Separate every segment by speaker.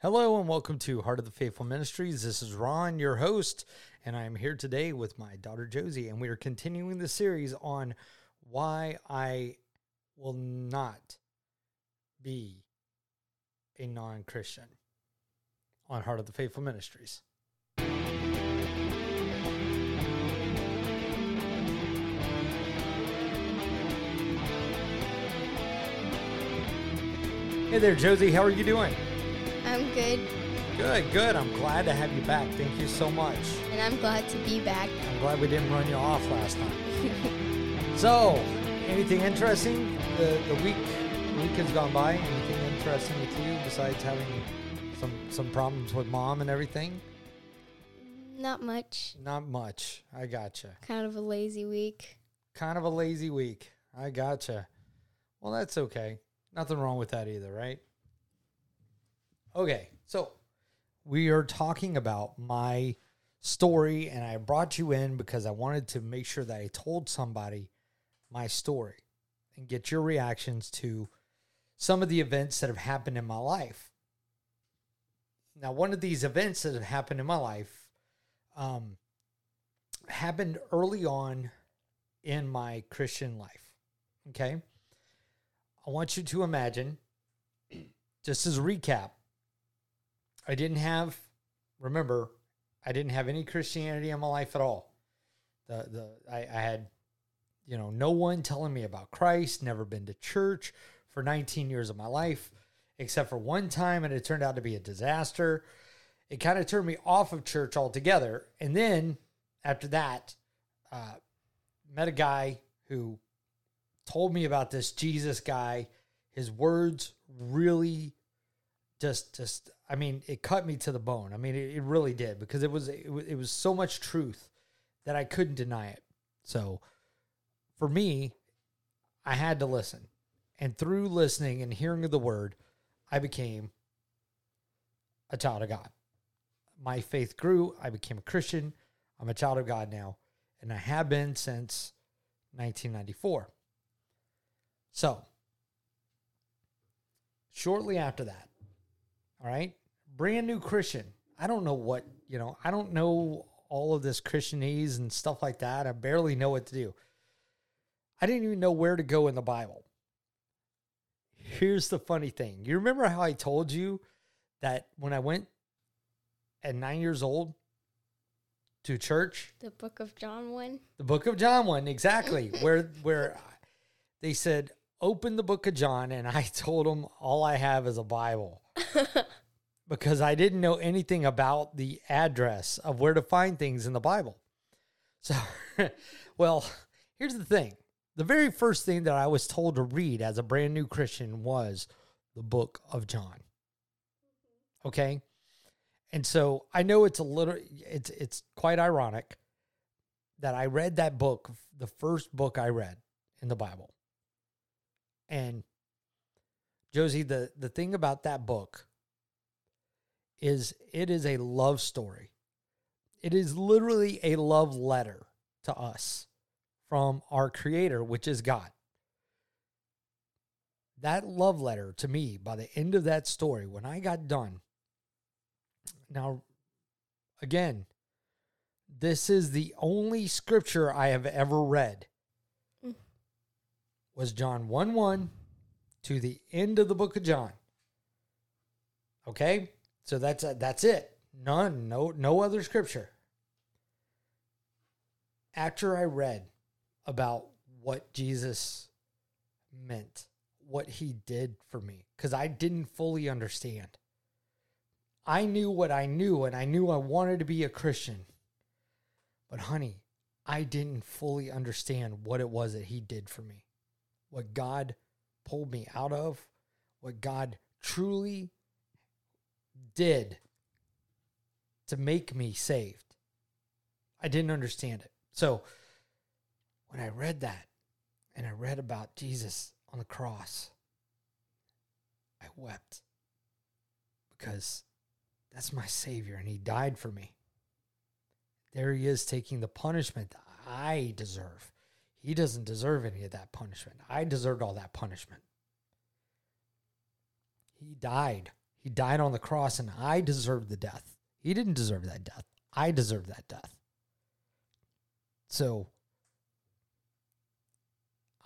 Speaker 1: Hello and welcome to Heart of the Faithful Ministries. This is Ron, your host, and I am here today with my daughter Josie, and we are continuing the series on why I will not be a non Christian on Heart of the Faithful Ministries. Hey there, Josie. How are you doing?
Speaker 2: I'm good,
Speaker 1: Good, good. I'm glad to have you back. Thank you so much.
Speaker 2: and I'm glad to be back.
Speaker 1: I'm glad we didn't run you off last time. so, anything interesting? The the week week has gone by. Anything interesting with you besides having some some problems with mom and everything?
Speaker 2: Not much.
Speaker 1: Not much. I gotcha.
Speaker 2: Kind of a lazy week.
Speaker 1: Kind of a lazy week. I gotcha. Well, that's okay. Nothing wrong with that either, right? Okay, so we are talking about my story, and I brought you in because I wanted to make sure that I told somebody my story and get your reactions to some of the events that have happened in my life. Now, one of these events that have happened in my life um, happened early on in my Christian life. Okay. I want you to imagine, just as a recap, I didn't have, remember, I didn't have any Christianity in my life at all. The the I, I had, you know, no one telling me about Christ, never been to church for 19 years of my life, except for one time, and it turned out to be a disaster. It kind of turned me off of church altogether. And then after that, uh, met a guy who told me about this Jesus guy. His words really just just I mean, it cut me to the bone. I mean, it, it really did because it was, it was it was so much truth that I couldn't deny it. So for me, I had to listen. And through listening and hearing of the word, I became a child of God. My faith grew. I became a Christian. I'm a child of God now, and I have been since 1994. So, shortly after that, all right, brand new Christian. I don't know what, you know, I don't know all of this Christianese and stuff like that. I barely know what to do. I didn't even know where to go in the Bible. Here's the funny thing. You remember how I told you that when I went at nine years old to church,
Speaker 2: The book of John 1.
Speaker 1: the book of John one, exactly, where where they said, open the book of John, and I told them all I have is a Bible. because I didn't know anything about the address of where to find things in the Bible. So, well, here's the thing. The very first thing that I was told to read as a brand new Christian was the book of John. Okay? And so I know it's a little it's it's quite ironic that I read that book, the first book I read in the Bible. And Josie, the the thing about that book is it is a love story. It is literally a love letter to us from our creator, which is God. That love letter to me by the end of that story, when I got done, now, again, this is the only scripture I have ever read
Speaker 2: Mm.
Speaker 1: was John 1 1 to the end of the book of John. Okay? So that's uh, that's it. None, no no other scripture. After I read about what Jesus meant, what he did for me, cuz I didn't fully understand. I knew what I knew and I knew I wanted to be a Christian. But honey, I didn't fully understand what it was that he did for me. What God pulled me out of, what God truly did to make me saved. I didn't understand it. So when I read that and I read about Jesus on the cross, I wept because that's my Savior and He died for me. There He is taking the punishment that I deserve. He doesn't deserve any of that punishment. I deserved all that punishment. He died. He died on the cross, and I deserved the death. He didn't deserve that death. I deserve that death. So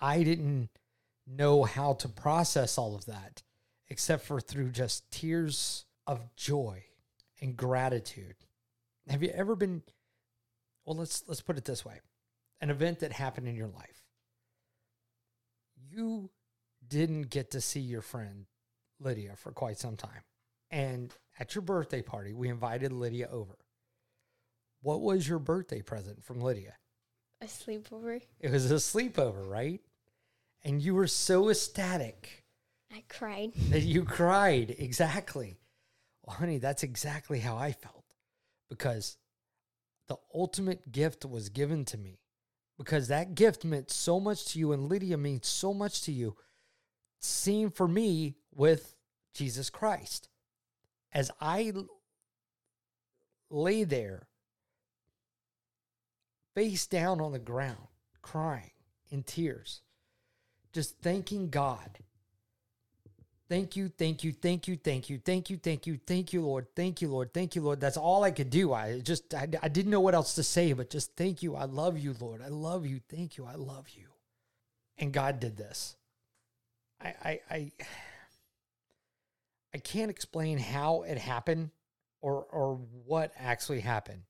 Speaker 1: I didn't know how to process all of that except for through just tears of joy and gratitude. Have you ever been well let's let's put it this way. An event that happened in your life. You didn't get to see your friend Lydia for quite some time. And at your birthday party, we invited Lydia over. What was your birthday present from Lydia?
Speaker 2: A sleepover.
Speaker 1: It was a sleepover, right? And you were so ecstatic
Speaker 2: I cried.
Speaker 1: that you cried. Exactly. Well, honey, that's exactly how I felt because the ultimate gift was given to me because that gift meant so much to you and Lydia means so much to you. Seen for me with Jesus Christ. As I lay there, face down on the ground, crying in tears, just thanking God. Thank you, thank you, thank you, thank you, thank you, thank you, thank you, Lord, thank you, Lord, thank you, Lord. That's all I could do. I just, I, I didn't know what else to say, but just thank you. I love you, Lord. I love you. Thank you. I love you. And God did this. I, I, I, I can't explain how it happened or, or what actually happened.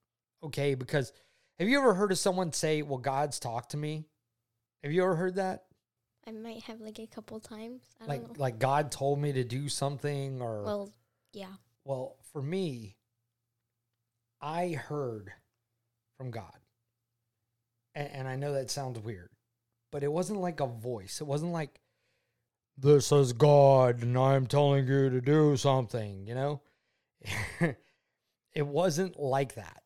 Speaker 1: Okay. Because have you ever heard of someone say, well, God's talked to me? Have you ever heard that?
Speaker 2: I might have like a couple times. I
Speaker 1: like
Speaker 2: don't know.
Speaker 1: like God told me to do something or well,
Speaker 2: yeah.
Speaker 1: well, for me I heard from God. And, and I know that sounds weird, but it wasn't like a voice. It wasn't like this is God and I'm telling you to do something, you know? it wasn't like that.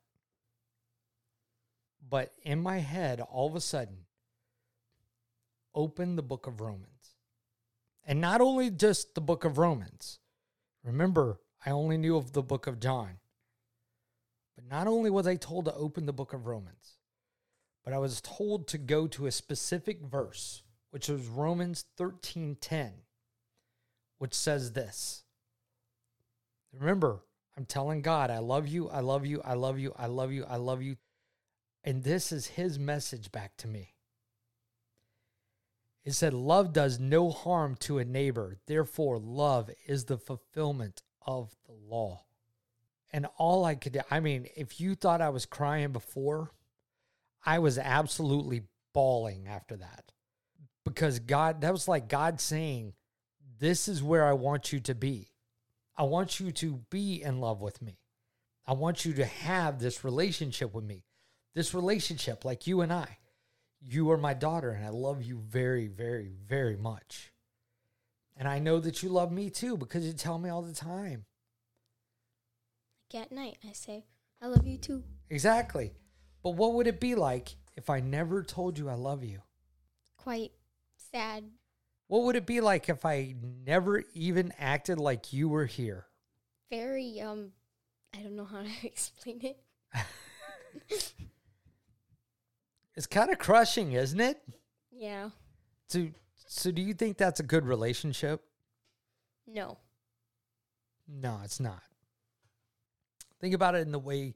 Speaker 1: But in my head, all of a sudden, open the book of Romans. And not only just the book of Romans. Remember, I only knew of the book of John. But not only was I told to open the book of Romans, but I was told to go to a specific verse, which was Romans 13:10, which says this. Remember, I'm telling God, I love you, I love you, I love you, I love you, I love you. And this is his message back to me. It said, Love does no harm to a neighbor. Therefore, love is the fulfillment of the law. And all I could do, I mean, if you thought I was crying before, I was absolutely bawling after that. Because God, that was like God saying, This is where I want you to be. I want you to be in love with me. I want you to have this relationship with me. This relationship, like you and I. You are my daughter, and I love you very, very, very much. And I know that you love me too because you tell me all the time.
Speaker 2: Like at night, I say, I love you too.
Speaker 1: Exactly. But what would it be like if I never told you I love you?
Speaker 2: Quite sad.
Speaker 1: What would it be like if I never even acted like you were here?
Speaker 2: Very, um, I don't know how to explain it.
Speaker 1: It's kind of crushing, isn't it?
Speaker 2: Yeah.
Speaker 1: So, so do you think that's a good relationship?
Speaker 2: No.
Speaker 1: No, it's not. Think about it in the way,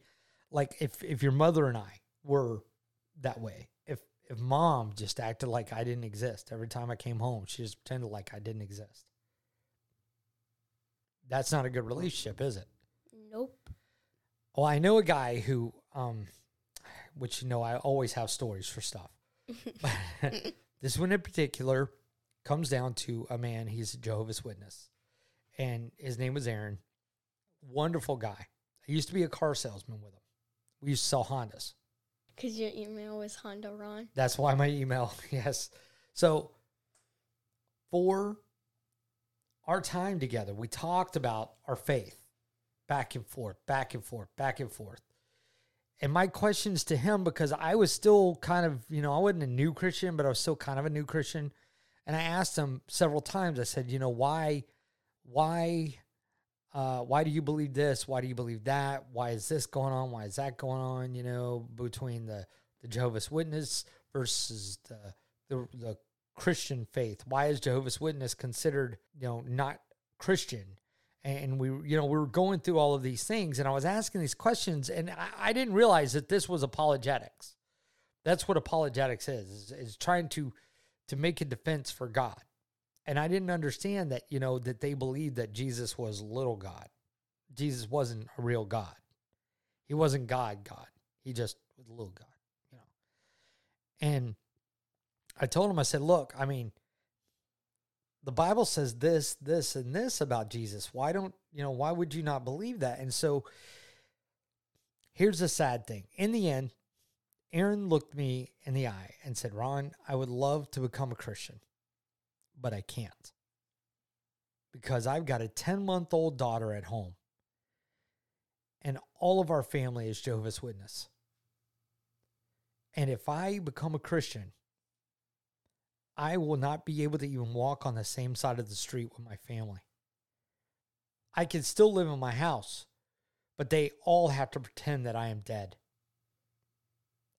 Speaker 1: like if if your mother and I were that way, if mom just acted like I didn't exist every time I came home, she just pretended like I didn't exist. That's not a good relationship, is it?
Speaker 2: Nope.
Speaker 1: Well, I know a guy who, um, which you know, I always have stories for stuff. this one in particular comes down to a man. He's a Jehovah's Witness, and his name was Aaron. Wonderful guy. I used to be a car salesman with him. We used to sell Hondas.
Speaker 2: Because your email was Honda Ron.
Speaker 1: That's why my email, yes. So for our time together, we talked about our faith back and forth, back and forth, back and forth. And my questions to him, because I was still kind of, you know, I wasn't a new Christian, but I was still kind of a new Christian. And I asked him several times, I said, you know, why, why, uh, why do you believe this? Why do you believe that? Why is this going on? Why is that going on? You know, between the, the Jehovah's Witness versus the, the, the Christian faith. Why is Jehovah's Witness considered, you know, not Christian? and we you know we were going through all of these things and i was asking these questions and i, I didn't realize that this was apologetics that's what apologetics is, is is trying to to make a defense for god and i didn't understand that you know that they believed that jesus was little god jesus wasn't a real god he wasn't god god he just was a little god you know and i told him i said look i mean the Bible says this, this, and this about Jesus. Why don't, you know, why would you not believe that? And so here's the sad thing. In the end, Aaron looked me in the eye and said, Ron, I would love to become a Christian, but I can't because I've got a 10 month old daughter at home and all of our family is Jehovah's Witness. And if I become a Christian, I will not be able to even walk on the same side of the street with my family. I can still live in my house, but they all have to pretend that I am dead.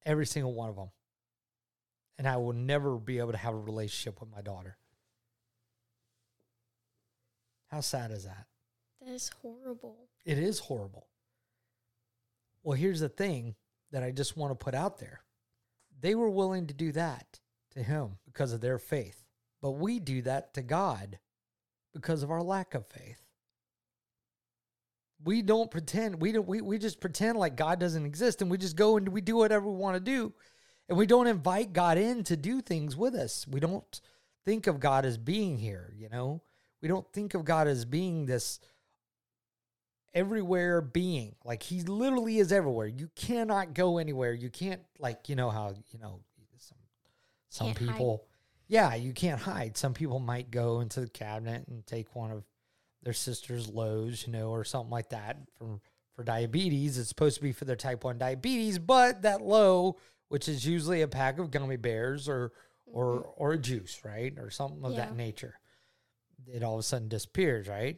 Speaker 1: Every single one of them. And I will never be able to have a relationship with my daughter. How sad is that?
Speaker 2: That is horrible.
Speaker 1: It is horrible. Well, here's the thing that I just want to put out there they were willing to do that to Him because of their faith. But we do that to God because of our lack of faith. We don't pretend, we, don't, we, we just pretend like God doesn't exist and we just go and we do whatever we want to do. And we don't invite God in to do things with us. We don't think of God as being here, you know? We don't think of God as being this everywhere being. Like he literally is everywhere. You cannot go anywhere. You can't like, you know how, you know, some some
Speaker 2: Can't hide.
Speaker 1: people yeah, you can't hide. Some people might go into the cabinet and take one of their sister's lows, you know, or something like that for for diabetes. It's supposed to be for their type 1 diabetes, but that low, which is usually a pack of gummy bears or or mm-hmm. or a juice, right? Or something of that nature. It all of a sudden disappears, right?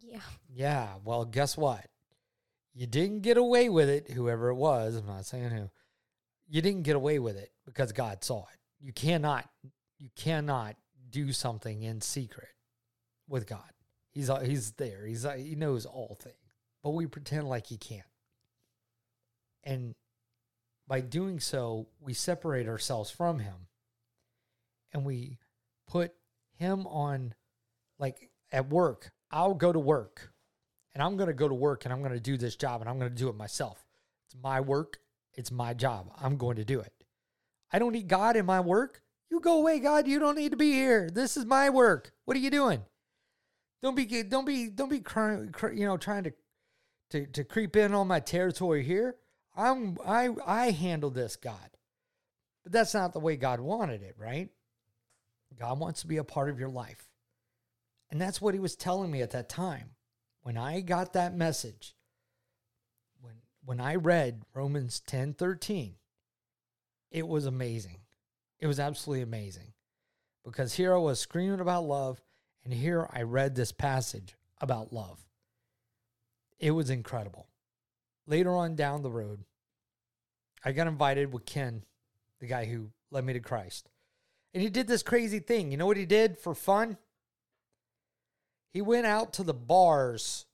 Speaker 2: Yeah.
Speaker 1: Yeah. Well, guess what? You didn't get away with it, whoever it was. I'm not saying who. You didn't get away with it because God saw it. You cannot, you cannot do something in secret with God. He's uh, he's there. He's uh, he knows all things, but we pretend like he can't. And by doing so, we separate ourselves from him, and we put him on, like at work. I'll go to work and I'm going to go to work and I'm going to do this job and I'm going to do it myself. It's my work. It's my job. I'm going to do it. I don't need God in my work. You go away, God. You don't need to be here. This is my work. What are you doing? Don't be don't be don't be you know, trying to to to creep in on my territory here. I'm I I handle this, God. But that's not the way God wanted it, right? God wants to be a part of your life. And that's what he was telling me at that time. When I got that message, when when I read Romans 10 13, it was amazing. It was absolutely amazing. Because here I was screaming about love, and here I read this passage about love. It was incredible. Later on down the road, I got invited with Ken, the guy who led me to Christ. And he did this crazy thing. You know what he did for fun? He went out to the bars.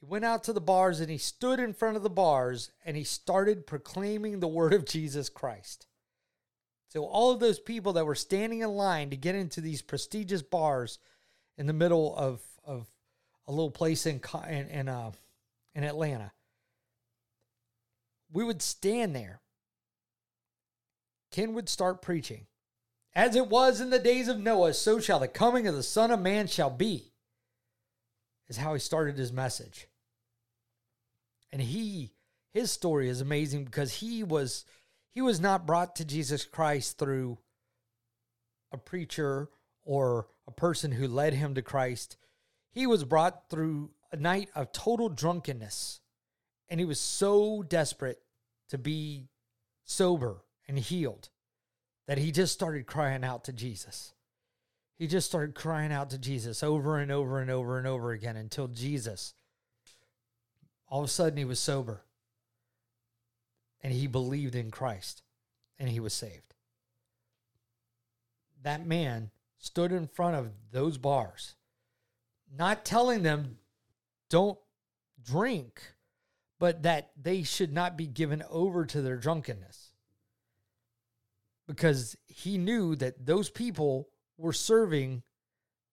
Speaker 1: He went out to the bars and he stood in front of the bars and he started proclaiming the word of Jesus Christ. So, all of those people that were standing in line to get into these prestigious bars in the middle of, of a little place in, in, in, uh, in Atlanta, we would stand there. Ken would start preaching. As it was in the days of Noah, so shall the coming of the Son of Man shall be. Is how he started his message. And he his story is amazing because he was he was not brought to Jesus Christ through a preacher or a person who led him to Christ. He was brought through a night of total drunkenness. And he was so desperate to be sober and healed that he just started crying out to Jesus. He just started crying out to Jesus over and over and over and over again until Jesus, all of a sudden, he was sober and he believed in Christ and he was saved. That man stood in front of those bars, not telling them don't drink, but that they should not be given over to their drunkenness. Because he knew that those people were serving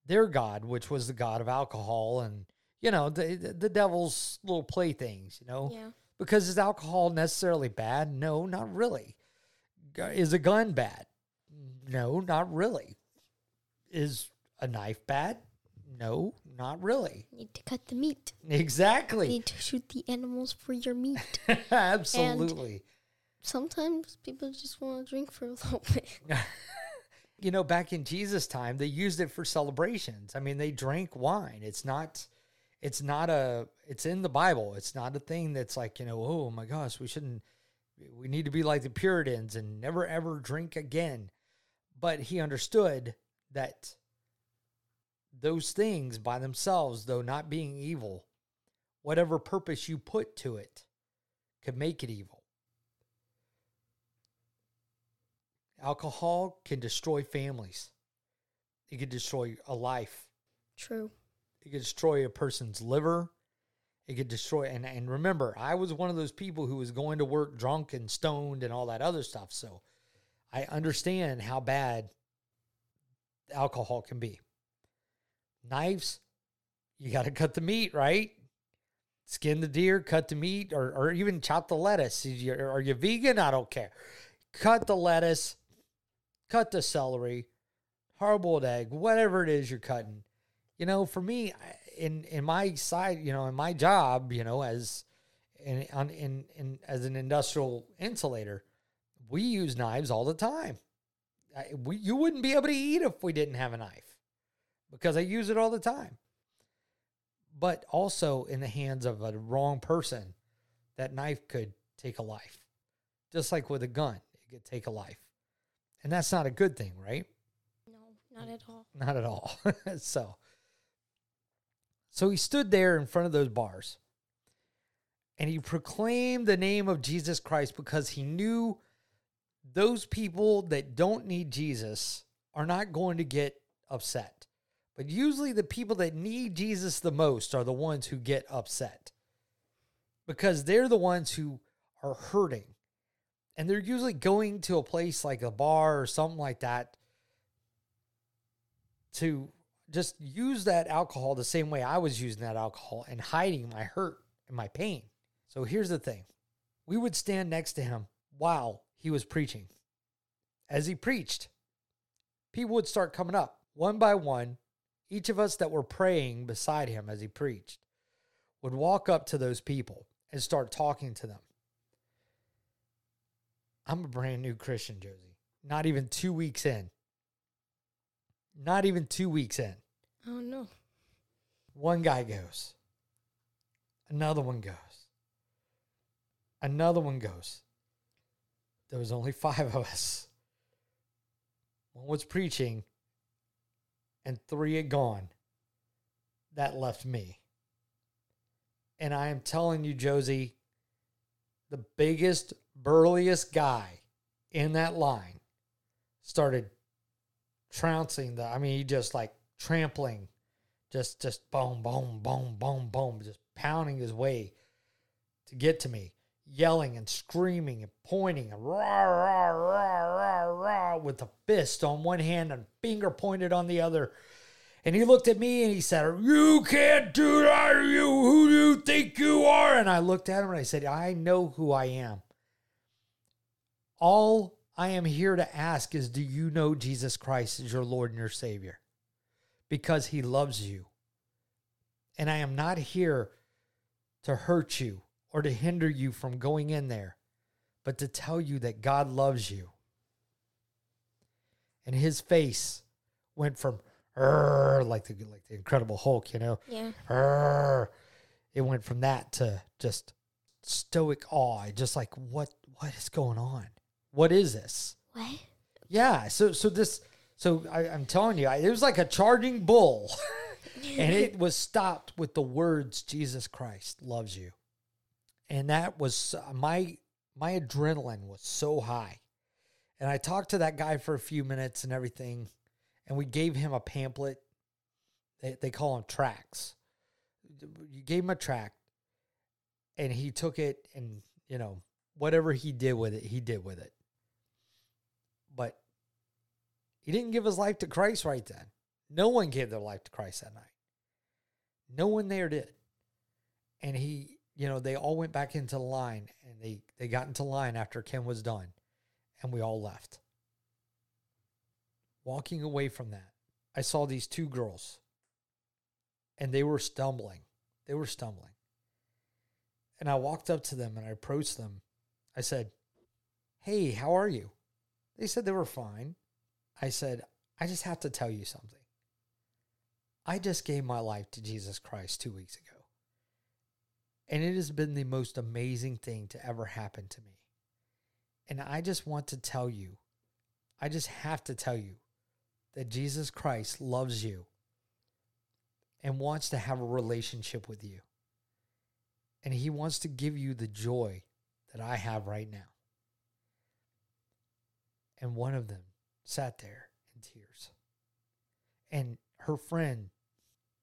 Speaker 1: their God, which was the God of alcohol and, you know, the, the devil's little playthings, you know?
Speaker 2: Yeah.
Speaker 1: Because is alcohol necessarily bad? No, not really. Is a gun bad? No, not really. Is a knife bad? No, not really.
Speaker 2: Need to cut the meat.
Speaker 1: Exactly.
Speaker 2: Need to shoot the animals for your meat.
Speaker 1: Absolutely.
Speaker 2: Sometimes people just want to drink for a little bit.
Speaker 1: you know, back in Jesus' time, they used it for celebrations. I mean, they drank wine. It's not it's not a it's in the Bible. It's not a thing that's like, you know, oh my gosh, we shouldn't we need to be like the Puritans and never ever drink again. But he understood that those things by themselves, though not being evil, whatever purpose you put to it could make it evil. Alcohol can destroy families. It could destroy a life.
Speaker 2: True.
Speaker 1: It could destroy a person's liver. It could destroy and and remember, I was one of those people who was going to work drunk and stoned and all that other stuff. So I understand how bad alcohol can be. Knives, you got to cut the meat, right? Skin the deer, cut the meat, or, or even chop the lettuce. Is you- Are you vegan? I don't care. Cut the lettuce, cut the celery, hard boiled egg, whatever it is you're cutting. You know, for me, in in my side, you know, in my job, you know, as in on in, in as an industrial insulator, we use knives all the time. I, we you wouldn't be able to eat if we didn't have a knife because I use it all the time. But also in the hands of a wrong person, that knife could take a life. Just like with a gun, it could take a life. And that's not a good thing, right?
Speaker 2: No, not at all.
Speaker 1: Not at all. so so he stood there in front of those bars and he proclaimed the name of Jesus Christ because he knew those people that don't need Jesus are not going to get upset. But usually the people that need Jesus the most are the ones who get upset because they're the ones who are hurting. And they're usually going to a place like a bar or something like that to just use that alcohol the same way I was using that alcohol and hiding my hurt and my pain. So here's the thing we would stand next to him while he was preaching. As he preached, people would start coming up one by one. Each of us that were praying beside him as he preached would walk up to those people and start talking to them. I'm a brand new Christian, Josie. Not even two weeks in. Not even two weeks in.
Speaker 2: Oh no.
Speaker 1: One guy goes. Another one goes. Another one goes. There was only five of us. One was preaching, and three had gone. That left me. And I am telling you, Josie, the biggest, burliest guy in that line started trouncing the I mean he just like trampling just just boom boom boom boom boom just pounding his way to get to me yelling and screaming and pointing and rah rah rah rah rah with a fist on one hand and finger pointed on the other. And he looked at me and he said you can't do that you who do you think you are? And I looked at him and I said I know who I am all I am here to ask is do you know Jesus Christ as your Lord and your Savior? Because he loves you. And I am not here to hurt you or to hinder you from going in there, but to tell you that God loves you. And his face went from like the like the Incredible Hulk, you know,
Speaker 2: Yeah.
Speaker 1: "Arr." it went from that to just stoic awe, just like what what is going on? What is this?
Speaker 2: What?
Speaker 1: Yeah. So so this so I, I'm telling you, I, it was like a charging bull, and it was stopped with the words "Jesus Christ loves you," and that was uh, my my adrenaline was so high, and I talked to that guy for a few minutes and everything, and we gave him a pamphlet. They they call them tracts. you gave him a tract and he took it and, you know, whatever he did with it, he did with it. But he didn't give his life to Christ right then. No one gave their life to Christ that night. No one there did. And he, you know, they all went back into line and they they got into line after Ken was done and we all left. Walking away from that, I saw these two girls and they were stumbling. They were stumbling. And I walked up to them and I approached them. I said, Hey, how are you? They said they were fine. I said, I just have to tell you something. I just gave my life to Jesus Christ two weeks ago. And it has been the most amazing thing to ever happen to me. And I just want to tell you, I just have to tell you that Jesus Christ loves you and wants to have a relationship with you. And he wants to give you the joy that I have right now. And one of them sat there in tears. And her friend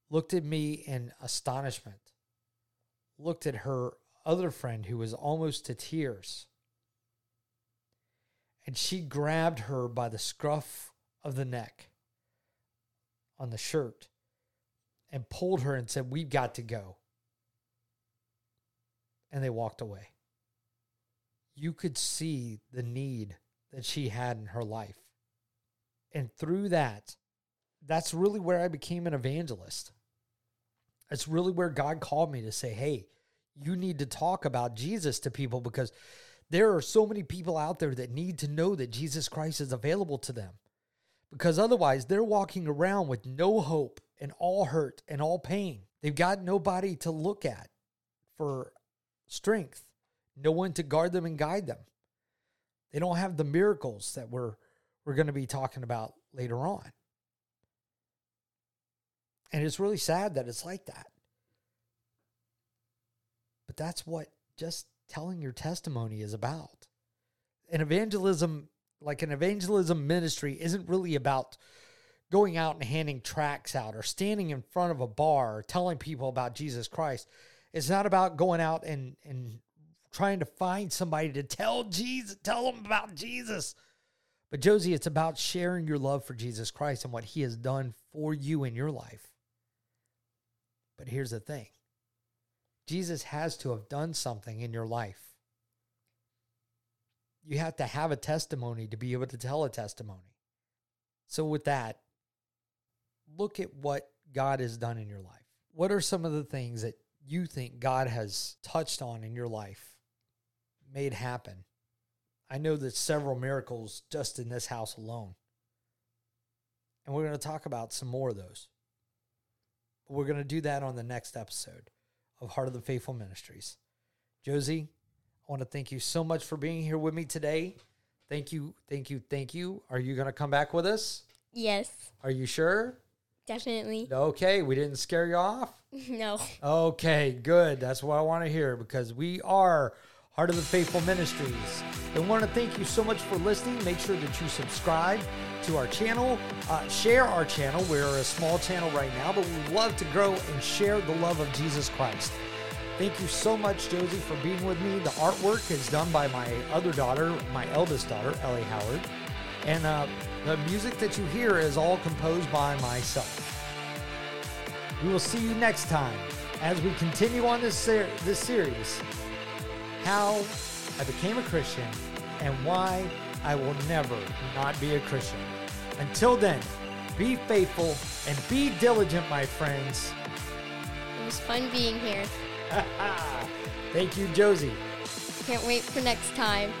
Speaker 1: looked at me in astonishment, looked at her other friend who was almost to tears. And she grabbed her by the scruff of the neck on the shirt and pulled her and said, We've got to go. And they walked away. You could see the need that she had in her life. And through that, that's really where I became an evangelist. It's really where God called me to say, hey, you need to talk about Jesus to people because there are so many people out there that need to know that Jesus Christ is available to them. Because otherwise, they're walking around with no hope and all hurt and all pain. They've got nobody to look at for strength, no one to guard them and guide them. They don't have the miracles that we're we're going to be talking about later on. And it's really sad that it's like that. But that's what just telling your testimony is about. An evangelism, like an evangelism ministry, isn't really about going out and handing tracts out or standing in front of a bar telling people about Jesus Christ. It's not about going out and, and trying to find somebody to tell Jesus, tell them about Jesus. But Josie, it's about sharing your love for Jesus Christ and what he has done for you in your life. But here's the thing Jesus has to have done something in your life. You have to have a testimony to be able to tell a testimony. So, with that, look at what God has done in your life. What are some of the things that you think God has touched on in your life, made happen? I know that several miracles just in this house alone. And we're going to talk about some more of those. We're going to do that on the next episode of Heart of the Faithful Ministries. Josie, I want to thank you so much for being here with me today. Thank you, thank you, thank you. Are you going to come back with us?
Speaker 2: Yes,
Speaker 1: Are you sure?
Speaker 2: definitely.
Speaker 1: Okay, we didn't scare you off.
Speaker 2: No.
Speaker 1: Okay, good. That's what I want to hear because we are Heart of the Faithful Ministries. I want to thank you so much for listening. Make sure that you subscribe to our channel, uh, share our channel. We're a small channel right now, but we love to grow and share the love of Jesus Christ. Thank you so much, Josie, for being with me. The artwork is done by my other daughter, my eldest daughter, Ellie Howard. And uh, the music that you hear is all composed by myself. We will see you next time as we continue on this, ser- this series how I became a Christian and why I will never not be a Christian. Until then, be faithful and be diligent, my friends.
Speaker 2: It was fun being here.
Speaker 1: Thank you, Josie.
Speaker 2: Can't wait for next time.